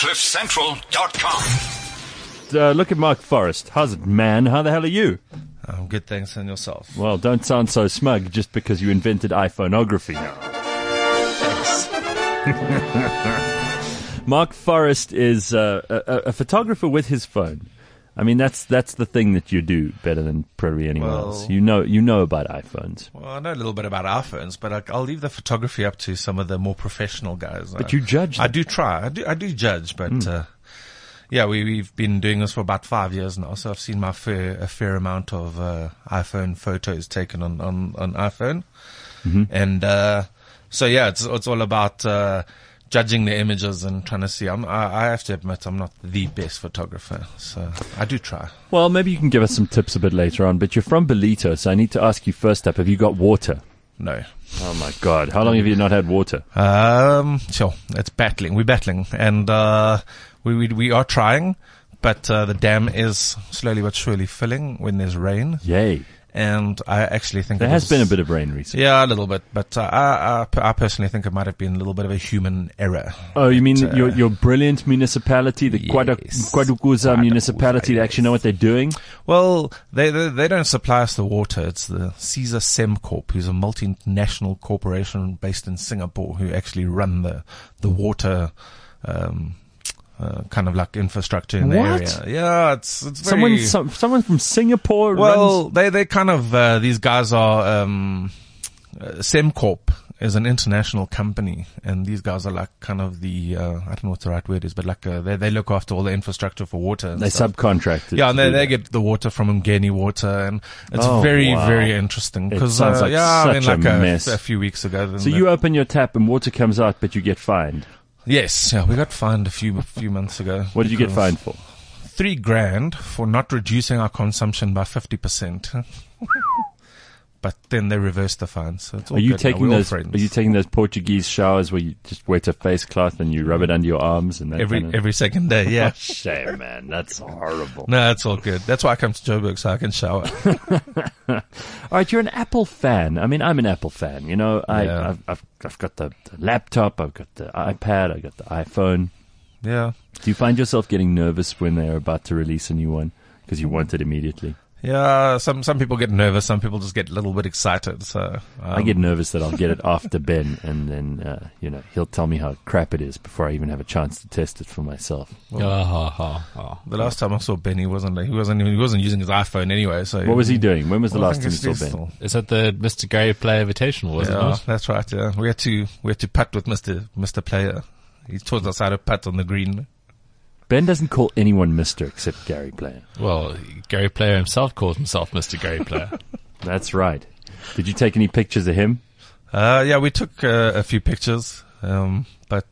CliffCentral.com. Uh, look at Marc Forrest. How's it, man? How the hell are you? Um, good thanks and yourself. Well, don't sound so smug just because you invented iPhoneography now. Marc Forrest is uh, a, a photographer with his phone. I mean, that's that's the thing that you do better than probably anyone Well- else. You know, you know about iPhones, Well, I know a little bit about iPhones, but I, I'll leave the photography up to some of the more professional guys. but Uh, you judge. I do try. I do. I do judge, but Hmm. uh, yeah, we we've been doing this for about five years now, so I've seen my fair a fair amount of uh, iPhone photos taken on on on iPhone, Mm-hmm. and uh, so yeah, it's it's all about. Judging the images and trying to see, I'm, I, I have to admit, I'm not the best photographer, so I do try. Well, maybe you can give us some tips a bit later on. But you're from Ballito, so I need to ask you first up: Have you got water? No, Oh my God! How long have you not had water? Um, sure, it's battling. We're battling, and uh, we, we we are trying, but uh, the dam is slowly but surely filling when there's rain, Yay! And I actually think There it has was- been a bit of rain recently. Yeah, a little bit, but uh, I, I I personally think it might have been a little bit of a human error. Oh, you mean uh, your your brilliant municipality, the Yes. KwaDukuza, municipality, they actually know what they're doing? Well, they, they they don't supply us the water. It's the Siza Sembcorp, who's a multinational corporation based in Singapore, who actually run the the water. Um, uh, kind of like infrastructure in the area. Yeah, it's it's very, Someone, some, someone from Singapore Well, runs. they they kind of uh, these guys are um, uh, Sembcorp is an international company, and these guys are like kind of the uh, I don't know what the right word is, but like uh, they they look after all the infrastructure for water. And They stuff. subcontracted. Yeah, and they, they get the water from Umgeni Water, and it's Oh, very, wow. very interesting. It Because sounds uh, like yeah, I mean, such a like a, mess. a few weeks ago. then So the- you open your tap and water comes out, but you get fined. Yes, yeah, we got fined a few few months ago. What did you get fined for? Three grand for not reducing our consumption by fifty percent. But then they reverse the fine, so it's all Are you good taking those? Are you taking those Portuguese showers where you just wet a face cloth and you rub it under your arms and that every kind of- every second day? Yeah. Shame, man. That's horrible. no, that's all good. That's why I come to Joburg so I can shower. All right, you're an Apple fan. I mean, I'm an Apple fan. You know, I, Yeah. I've, I've, I've got the, the laptop, I've got the iPad, I've got the iPhone. yeah. Do you find yourself getting nervous when they're about to release a new one because you want it immediately? Yeah, some some people get nervous, some people just get a little bit excited. So um, I get nervous that I'll get it after Ben, and then uh, you know he'll tell me how crap it is before I even have a chance to test it for myself. Ah, ha, ha, ha. The last time I saw Benny wasn't he wasn't even, he wasn't using his iPhone anyway. So What was he doing? When was the Well, last time you saw Ben? still- Is that the Mr. Gary Player Invitational, was Yeah, it that's right. Yeah, we had to we had to putt with Mister Mister Player. He taught us how to putt on the green. Ben doesn't call anyone Mister except Gary Player. Well, Gary Player himself calls himself Mr. Gary Player. That's right. Did you take any pictures of him? Uh, yeah, we took uh, a few pictures, um, but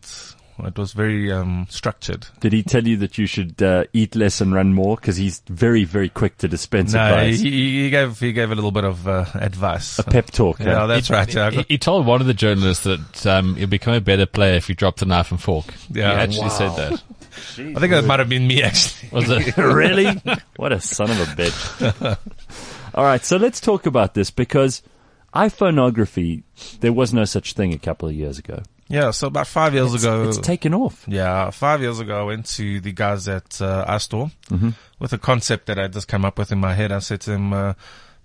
it was very um, structured. Did he tell you that you should uh, eat less and run more? Because he's very, very quick to dispense No, advice. he, he gave he gave a little bit of uh, advice. a pep talk. Yeah, huh? that's right. Yeah, he, he told one of the journalists that um, you'll become a better player if you drop the knife and fork. Yeah. he actually Wow. said that. I think that might have been me actually. Was it? really? What a son of a bitch. All right, so let's talk about this because iPhoneography, there was no such thing a couple of years ago. Yeah, so about five years It's, ago, it's taken off. Yeah, five years ago, I went to the guys at uh, iStore with a concept that I just came up with in my head. I said to them, uh,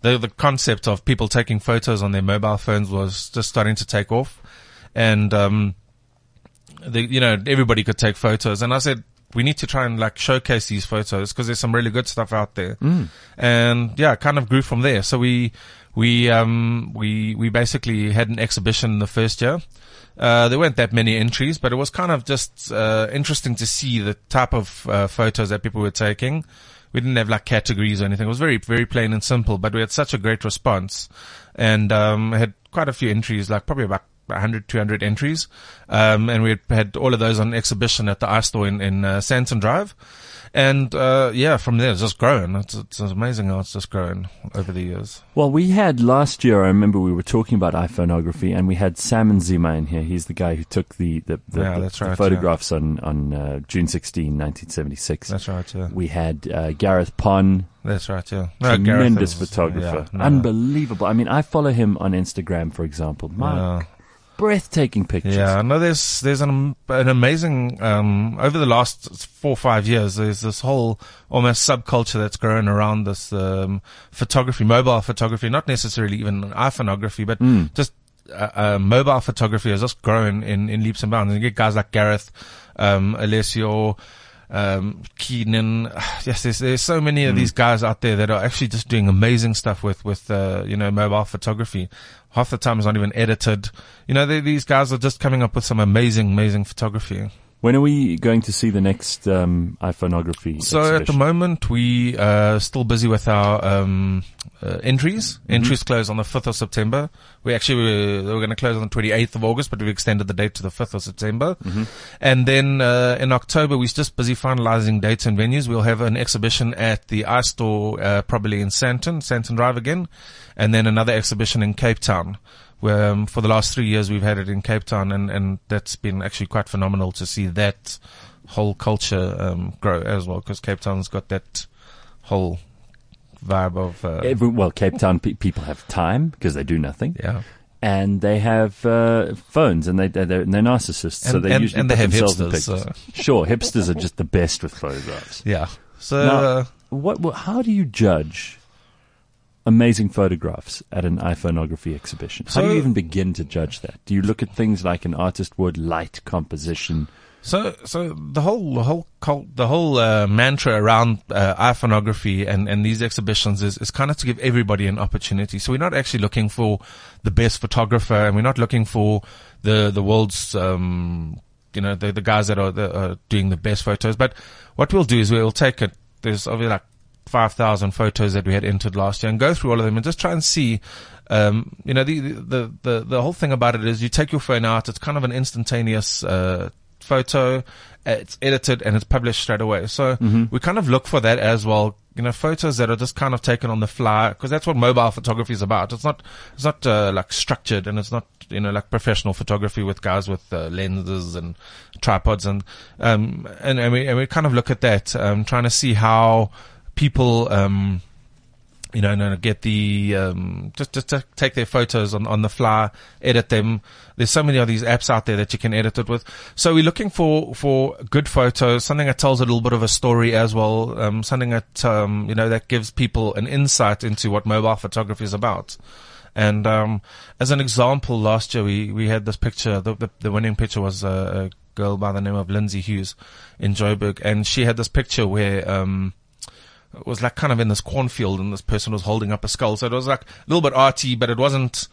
the the concept of people taking photos on their mobile phones was just starting to take off, and um, the, you know everybody could take photos. And I said we need to try and like showcase these photos because there's some really good stuff out there. And yeah, kind of grew from there. So we we um we we basically had an exhibition the first year. Uh, there weren't that many entries, but it was kind of just uh, interesting to see the type of uh, photos that people were taking. We didn't have like categories or anything. It was very, very plain and simple, but we had such a great response and, um, had quite a few entries, like probably about 100, 200 entries. Um, and we had, all of those on exhibition at the iStore in, in, uh, Sandton Drive. And, uh, yeah, from there it's just growing. It's, it's amazing how it's just grown over the years. Well, we had last year, I remember we were talking about iPhoneography and we had Sam Nzima in here. He's the guy who took the, the, the, Yeah, the- the right, photographs on, on uh, June 16, 1976. That's right, yeah. we had uh, Gareth Pon, That's right, yeah. No, tremendous is- photographer. yeah, no. Unbelievable. I mean, I follow him on Instagram, for example. My Yeah. Breathtaking pictures. Yeah, I know there's there's an an amazing um, over the last four or five years. There's this whole almost subculture that's grown around this um, photography, mobile photography, not necessarily even iPhoneography, but just uh, uh, mobile photography has just grown in, in leaps and bounds. And you get guys like Gareth, um, Alessio, um, Keenan. Yes, there's, there's so many of these guys out there that are actually just doing amazing stuff with, with, uh, you know, mobile photography. Half the time it's not even edited. You know, they, these guys are just coming up with some amazing, amazing photography. When are we going to see the next um, iPhoneography? So at the moment, we are still busy with our um, uh, entries. Entries close on the 5th of September. We actually were, they were going to close on the 28th of August, but we've extended the date to the 5th of September. And then uh, in October, we're just busy finalizing dates and venues. We'll have an exhibition at the iStore, uh, probably in Sandton, Sandton Drive again, and then another exhibition in Cape Town. Um, for the last three years we've had it in Cape Town, and, and that's been actually quite phenomenal to see that whole culture um, grow as well. Because Cape Town's got that whole vibe of uh, Every, well, Cape Town pe- people have time because they do nothing, yeah, and they have uh, phones, and they they're, they're narcissists, so they and- usually and they put have themselves in hipsters, pictures. Sure, hipsters are just the best with photographs. yeah. So Now, uh, what, what? How do you judge amazing photographs at an iPhoneography exhibition? How do you even begin to judge that? Do you look at things like an artist would, light composition? So, so the whole, the whole, cult, the whole uh, mantra around uh, iPhoneography and, and these exhibitions is, is kind of to give everybody an opportunity. So we're not actually looking for the best photographer, and we're not looking for the the world's, um, you know, the the guys that are, that are doing the best photos. But what we'll do is we'll take it. There's obviously like five thousand photos that we had entered last year, and go through all of them and just try and see. Um, you know, the, the the the whole thing about it is you take your phone out. It's kind of an instantaneous. Uh, photo, it's edited and it's published straight away. So we kind of look for that as well. You know, photos that are just kind of taken on the fly because that's what mobile photography is about. It's not, it's not uh, like structured and it's not, you know, like professional photography with guys with uh, lenses and tripods and, um, and, and we, and we kind of look at that, um, trying to see how people, um, you know, no, no, get the um, just just to take their photos on, on the fly, edit them. There's so many of these apps out there that you can edit it with. So we're looking for for good photos, something that tells a little bit of a story as well, um, something that um, you know that gives people an insight into what mobile photography is about. And um, as an example, last year we, we had this picture. The, the, the winning picture was a, a girl by the name of Lindsay Hughes in Joburg, and she had this picture where. Um, it was like kind of in this cornfield and this person was holding up a skull. So it was like a little bit arty, but it wasn't,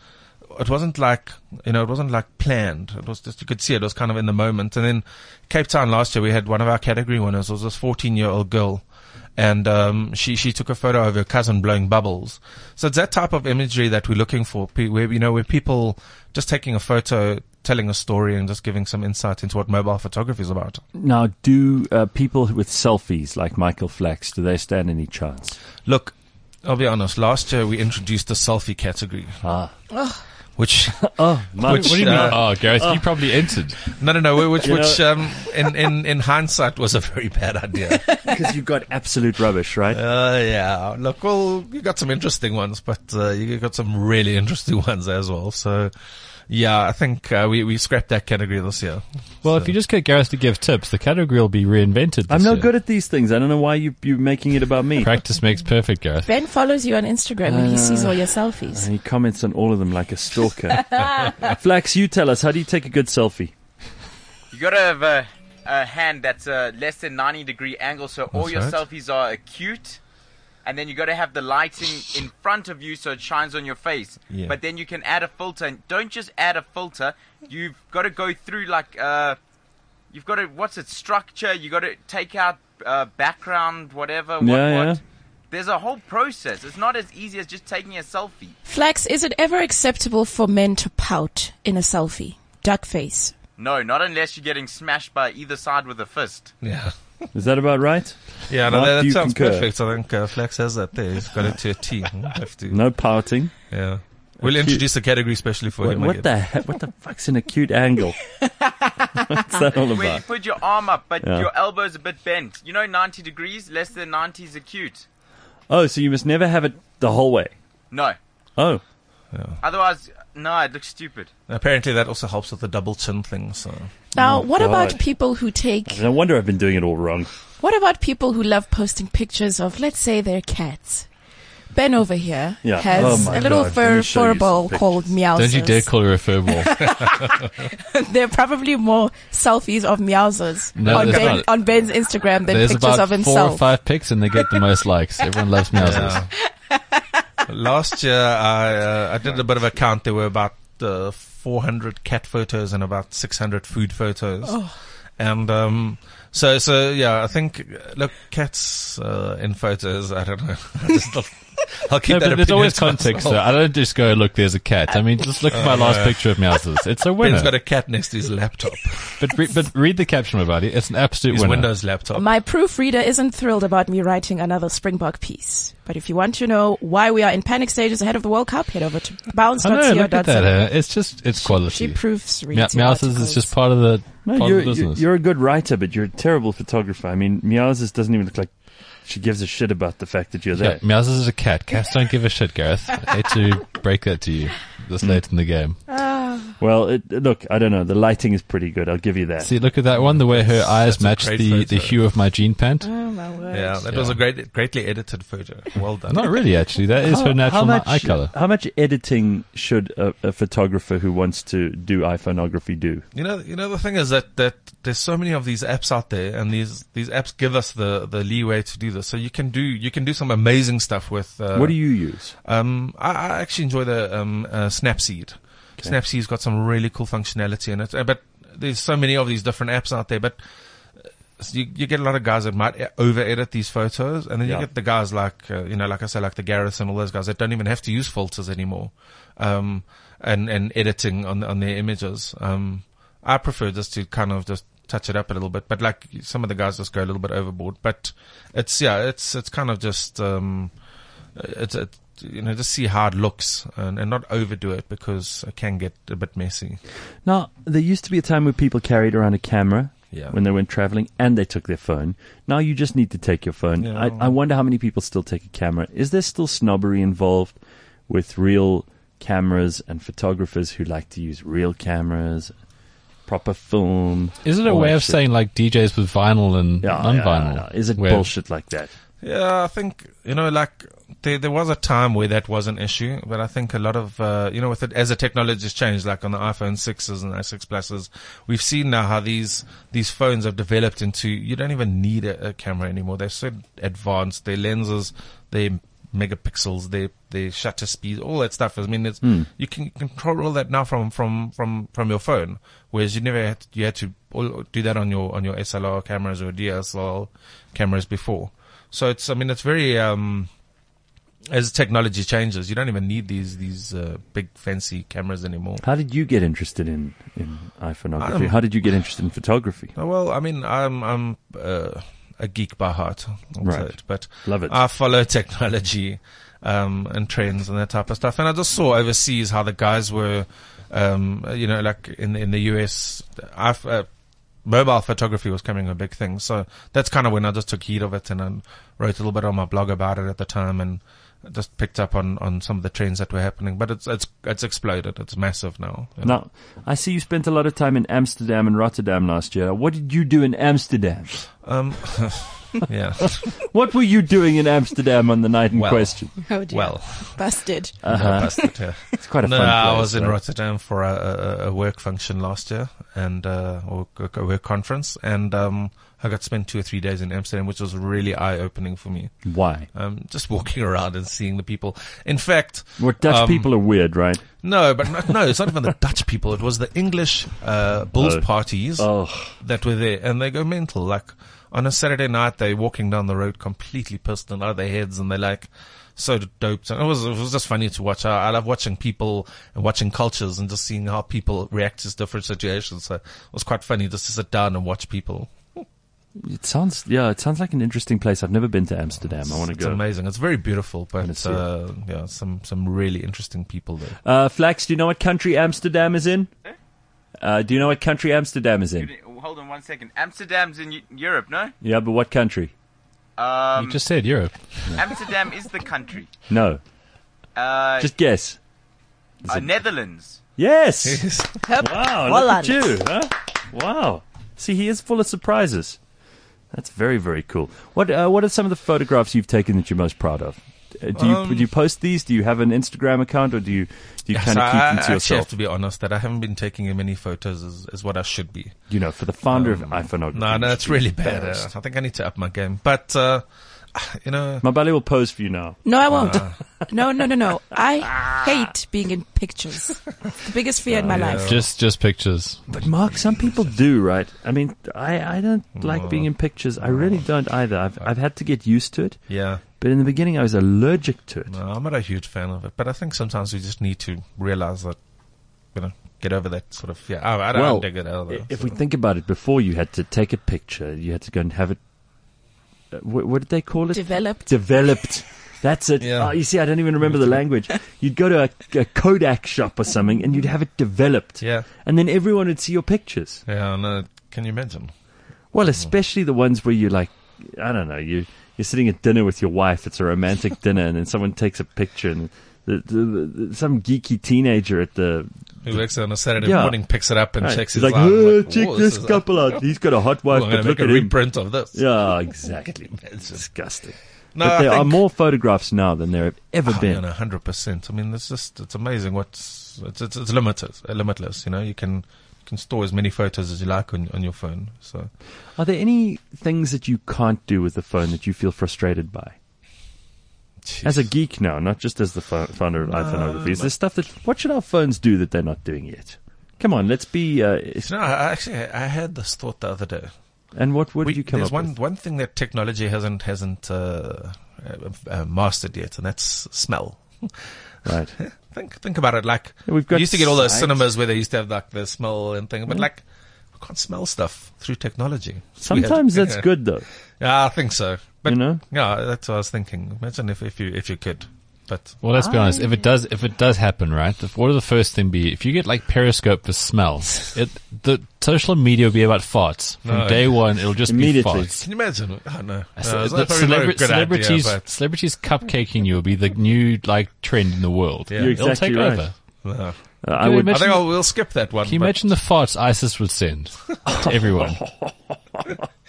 it wasn't like, you know, it wasn't like planned. It was just, you could see it was kind of in the moment. And then Cape Town last year, we had one of our category winners it was this 14 year old girl. And, um, she, she took a photo of her cousin blowing bubbles. So it's that type of imagery that we're looking for, where, you know, where people just taking a photo, telling a story and just giving some insight into what mobile photography is about. Now, do uh, people with selfies like Michael Flax do they stand any chance? Look, I'll be honest. Last year we introduced the selfie category, Ah, which oh, my, Which- What do you mean? Uh, oh, Gareth, you probably entered. no, no, no, which You which um, in, in in hindsight was a very bad idea. because you got absolute rubbish, right? uh, yeah. Look, well, you got some interesting ones, but uh, you got some really interesting ones as well. So, yeah, I think uh, we we scrapped that category this year. Well, if you just get Gareth to give tips, the category will be reinvented. I'm not year. good at these things. I don't know why you you're making it about me. Practice makes perfect, Gareth. Ben follows you on Instagram and he sees all your selfies. And he comments on all of them like a stalker. Flax, you tell us, how do you take a good selfie? You gotta have a, a hand that's a less than 90 degree angle, so all your right. selfies are acute. And then you gotta have the lighting in front of you so it shines on your face. Yeah. But then you can add a filter, and don't just add a filter. You've got to go through like uh, you've got to what's it structure. You got to take out uh, background, whatever. What, Yeah, yeah. what. There's a whole process. It's not as easy as just taking a selfie. Flax, is it ever acceptable for men to pout in a selfie? Duck face. No, not unless you're getting smashed by either side with a fist. Yeah. Is that about right? Yeah, no, Marc, that, sounds concur? perfect. I think uh, Flax has that there. He's got it to a T. To. No pouting. Yeah. We'll Acute- introduce a category especially for What, him. what again. the heck? What the fuck's an acute angle? What's that all Where you put your arm up, but Yeah. your elbow's a bit bent. You know, 90 degrees, less than 90 is acute. Oh, so you must never have it the whole way. No. Oh, Otherwise, No, it looks stupid. Apparently, that also helps with the double chin thing. So Now, Oh, what about people who take? No wonder I've been doing it all wrong. What about people who love posting pictures of, let's say, their cats? Ben over here Yeah. has Oh a little God. Fur, me show fur you some ball called Meowsers. Don't you dare call her a furball. there are probably more selfies of Meowsers No, on, there's ben, not. on Ben's Instagram than There's pictures about of four or himself. five pics and they get the most likes. Everyone loves meowsers. last year, I uh, I did a bit of a count. There were about uh, 400 cat photos and about 600 food photos. Oh. And um, so so yeah, I think look cats uh, in photos. I don't know. I just, I'll, I'll keep No, that. but there's always context. myself. Though. I don't just go, look, there's a cat. I mean, just look at my last picture of meowsers. It's a winner. Ben's got a cat next to his laptop. But, re- but read the caption, my buddy. It's an absolute His winner. Windows laptop. My proofreader isn't thrilled about me writing another Springbok piece. But if you want to know why we are in panic stages ahead of the World Cup, head over to bounce.co.za. I know, look at that. Uh, it's just, it's quality. She quality. proofs Meow- reads meowsers is just part of the, No, part you're, of the business. you're a good writer, but you're a terrible photographer. I mean, Meowsers doesn't even look like she gives a shit about the fact that you're there. Yeah, there. Meowsers is a cat. Cats don't give a shit, Gareth. I hate to break that to you this late in the game. Oh, Well, it, look, I don't know. The lighting is pretty good. I'll give you that. See, look at that one. The way her eyes that's match great the, the hue of my jean pant. Oh my word. yeah, that Yeah. was a great, greatly edited photo. Well done. Not really, actually. That is her natural much, eye color. How much editing should a, a photographer who wants to do iPhoneography do? You know, you know the thing is that that there's so many of these apps out there, and these these apps give us the the leeway to do this. So you can do you can do some amazing stuff with. Uh, what do you use? Um, I, I actually enjoy the um uh, Snapseed. Snapseed's got some really cool functionality in it, uh, but there's so many of these different apps out there. But uh, you, you get a lot of guys that might over edit these photos, and then Yeah. you get the guys like uh, you know, like I say, like the Gareth and all those guys that don't even have to use filters anymore, um, and and editing on on their images. Um, I prefer just to kind of just touch it up a little bit, but like some of the guys just go a little bit overboard. But it's yeah, it's it's kind of just um, it's it, you know just see how it looks and, and not overdo it because it can get a bit messy. Now, there used to be a time where people carried around a camera Yeah. when they went traveling and they took their phone. Now you just need to take your phone. Yeah. I, I wonder how many people still take a camera. Is there still snobbery involved with real cameras and photographers who like to use real cameras, proper film? Is it a way of shit? saying like DJs with vinyl and Yeah, non-vinyl? yeah, yeah. Is it Where- bullshit like that? Yeah, I think you know, like there there was a time where that was an issue, but I think a lot of uh, you know, with it as the technology has changed, like on the iPhone sixes and i6 pluses, we've seen now how these these phones have developed into you don't even need a, a camera anymore. They're so advanced. Their lenses, their megapixels, their their shutter speed, all that stuff. I mean, it's you can control all that now from from from from your phone, whereas you never had you had to do that on your on your SLR cameras or DSLR cameras before. So it's, I mean, it's very, um, as technology changes, you don't even need these, these, uh, big fancy cameras anymore. How did you get interested in, in iPhoneography? Um, how did you get interested in photography? Oh, Well, I mean, I'm, I'm, uh, a geek by heart, I'll Right. it, but Love it. I follow technology, um, and trends and that type of stuff. And I just saw overseas how the guys were, um, you know, like in, in the US, I've, uh, mobile photography was becoming a big thing. So that's kind of when I just took heed of it and I wrote a little bit on my blog about it at the time and just picked up on, on some of the trends that were happening. But it's, it's, it's exploded. It's massive now. you know. Now, I see you spent a lot of time in Amsterdam and Rotterdam last year. What did you do in Amsterdam? Um, yeah. What were you doing in Amsterdam on the night in Well, question? Oh dear. Well, Busted. no, busted, yeah. It's quite a No, fun place. I was in right? Rotterdam for a, a, a work function last year and, uh, or a work conference. And, um, I got to spend two or three days in Amsterdam, which was really eye opening for me. Why? Um, just walking around and seeing the people. In fact, What Dutch Um, people are weird, right? no, but not, no, it's not even the Dutch people. It was the English, uh, Bulls Oh. parties Oh, that were there and they go mental. Like on a Saturday night, they're walking down the road completely pissed and out of their heads and they're like, so doped. And it was, it was just funny to watch. I, I love watching people and watching cultures and just seeing how people react to different situations. So it was quite funny just to sit down and watch people. it sounds yeah, it sounds like an interesting place. I've never been to Amsterdam. I want to go. It's amazing. It's very beautiful, but, see it. uh, yeah, some, some really interesting people there. Uh, Flax, do you know what country Amsterdam is in? Uh, do you know what country Amsterdam is in? Hold on one second. Amsterdam's in Eu- Europe, no? Yeah, but what country? Um, you just said Europe. Amsterdam is the country. No, Uh, just guess. Uh, Netherlands. Yes. Yes. Wow, look at you. Huh? Wow. See, he is full of surprises. That's very, very cool. What uh, What are some of the photographs you've taken that you're most proud of? Uh, do you Um, do you post these? Do you have an Instagram account, or do you do you Yes, kind of keep I them to actually yourself? have to be honest that I haven't been taking as many photos as, as what I should be. You know, for the founder of iPhone. No, no, it's really bad. Uh, I think I need to up my game. But, uh, you know, my belly will pose for you now. No, I won't. No, no, no, no. I hate being in pictures. the biggest fear in my life. Just just pictures. But Marc, some people do, right? I mean, I, I don't like being in pictures. I really don't either. I've I've had to get used to it. yeah, But in the beginning, I was allergic to it. no, I'm not a huge fan of it. But I think sometimes we just need to realize that, you know, get over that sort of, yeah, I, I don't well, dig it either. if so. we think about it, before you had to take a picture, you had to go and have it. Uh, what, what did they call it? Developed. Developed. That's it. Yeah. Oh, you see, I don't even remember the language. You'd go to a, a Kodak shop or something, and you'd have it developed, yeah, and then everyone would see your pictures. yeah, no, can you imagine? Well, especially the ones where you're like, I don't know, you you're sitting at dinner with your wife. It's a romantic dinner, and then someone takes a picture, and the, the, the, some geeky teenager at the Who works on a Saturday Yeah. morning, picks it up and right, checks he's his like, "Oh, like, check "Whoa, this is- couple out. He's got a hot wife, but look at a him. reprint of this. Yeah, exactly. It's disgusting. No, but there are more photographs now than there have ever Oh, been. hundred percent. I mean, it's just it's amazing. What's it's it's, it's limitless, limitless. You know, you can can store as many photos as you like on on your phone. So Are there any things that you can't do with the phone that you feel frustrated by? As a geek now, not just as the founder of iPhoneography, is there stuff that what should our phones do that they're not doing yet? Come on, let's be. Uh, You know, I actually I had this thought the other day. and what did you come there's up one with? one thing that technology hasn't hasn't uh, uh, uh, mastered yet, and that's smell. Right. Think think about it. Like we've got we used to get all those cinemas where they used to have like the smell and thing, but like we can't smell stuff through technology. It's weird. Sometimes that's Yeah. good though. Yeah, I think so. But You know? yeah, that's what I was thinking. Imagine if if you if you could, but Well, let's be honest. If it does, if it does happen, right? If, what are the first thing be? If you get like Periscope for smells, it the social media will be about farts from No. day one. It'll just be Immediately. farts. can you imagine? Oh, no, Uh, no it's the not probably not a celebra- celebrities, idea, celebrities cupcaking you will be the new like trend in the world. Yeah. You're It'll take right. over. no. Uh, I Can you would. I think I'll, we'll skip that one. Can you but- imagine the farts ISIS would send to everyone?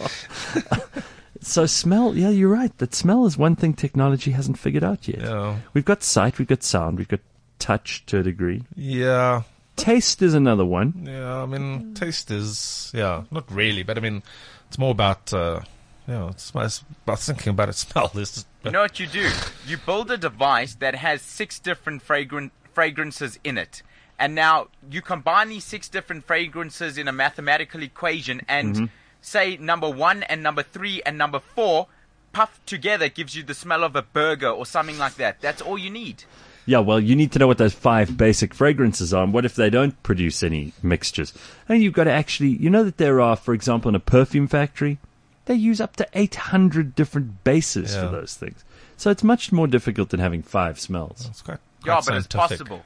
So smell. Yeah, you're right. That smell is one thing technology hasn't figured out yet. Yeah, We've got sight, we've got sound, we've got touch to a degree. yeah, Taste is another one. yeah. I mean, taste is yeah, not really, but I mean, it's more about uh, yeah, it's, it's about thinking about it. Smell is You know what you do? You build a device that has six different fragran- fragrances in it. And now you combine these six different fragrances in a mathematical equation and say number one and number three and number four puffed together gives you the smell of a burger or something like that. That's all you need. Yeah, well, you need to know what those five basic fragrances are. And what if they don't produce any mixtures? And you've got to actually, you know that there are, for example, in a perfume factory, they use up to 800 different bases Yeah. for those things. So it's much more difficult than having five smells. it's quite, quite Yeah, quite but it's possible.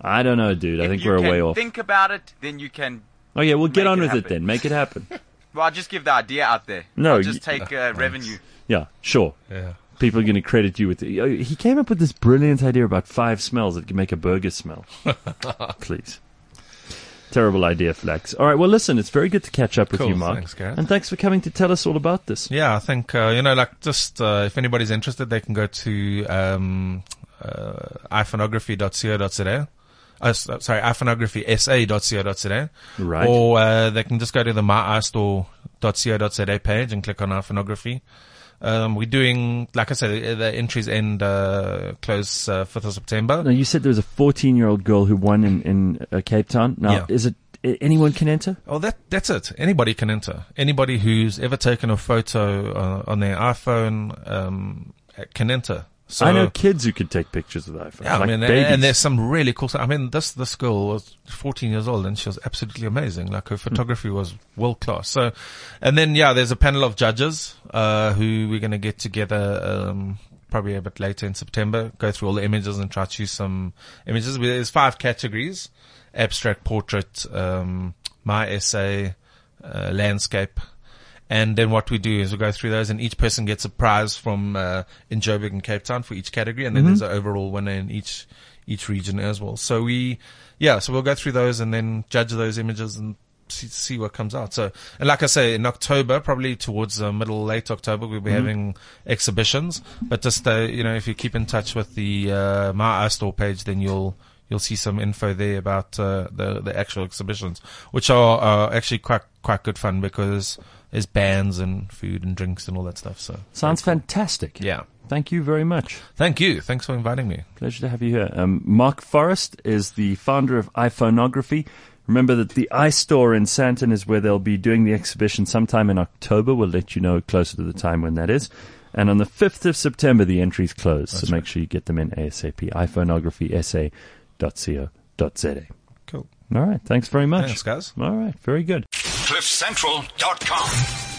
I don't know, dude. I think you we're can way off. think about it, then you can. oh, yeah, we'll get on it with it then. Make it happen. Well, I'll just give the idea out there. No, I'll just y- take uh, revenue. yeah, sure. Yeah. People are going to credit you with the, oh, he came up with this brilliant idea about five smells that can make a burger smell. Please. Terrible idea, Flax. All right, well, listen, it's very good to catch up with Cool, you, Marc. thanks, Gareth. and thanks for coming to tell us all about this. Yeah, I think uh, you know, like just uh, if anybody's interested, they can go to um, uh, iPhoneography.co.za. Uh, uh, sorry, iPhoneographysa.co.za. Right. Or uh, they can just go to the myiStore.co.za page and click on iPhoneography. Um, we're doing, like I said, the, the entries end uh, close uh, 5th of September. Now, you said there was a 14 year old girl who won in, in uh, Cape Town. Now, Yeah. is it anyone can enter? Oh, that that's it. Anybody can enter. Anybody who's ever taken a photo uh, on their iPhone um, can enter. So I know kids who could take pictures with iPhones. Yeah, like I mean, babies. and there's some really cool stuff. I mean, this this girl was 14 years old and she was absolutely amazing. Like her Hmm. photography was world class. So, and then yeah, there's a panel of judges uh, who we're going to get together. Um, Probably a bit later in September, go through all the images and try to choose some images. There's five categories: abstract, portrait, um, my essay, uh, landscape, and then what we do is we go through those, and each person gets a prize from uh, in Joburg and Cape Town for each category, and then there's an overall winner in each each region as well. So we, yeah, so we'll go through those and then judge those images and see, see what comes out. So, and like I say, in October, probably towards uh, middle, late October, we'll be having exhibitions. But just, uh, you know, if you keep in touch with the, uh, My store page, then you'll, you'll see some info there about, uh, the, the actual exhibitions, which are, uh, actually quite, quite good fun because there's bands and food and drinks and all that stuff. So, Sounds fantastic. yeah. Thank you very much. Thank you. Thanks for inviting me. Pleasure to have you here. Um, Marc Forrest is the founder of iPhoneography. Remember that the iStore in Sandton is where they'll be doing the exhibition sometime in October. We'll let you know closer to the time when that is. And on the 5th of September, the entries close. so make sure you get them in ASAP. iPhoneographysa.co.za. Cool. All right. Thanks very much. Thanks, guys. All right. Very good. CliffCentral.com.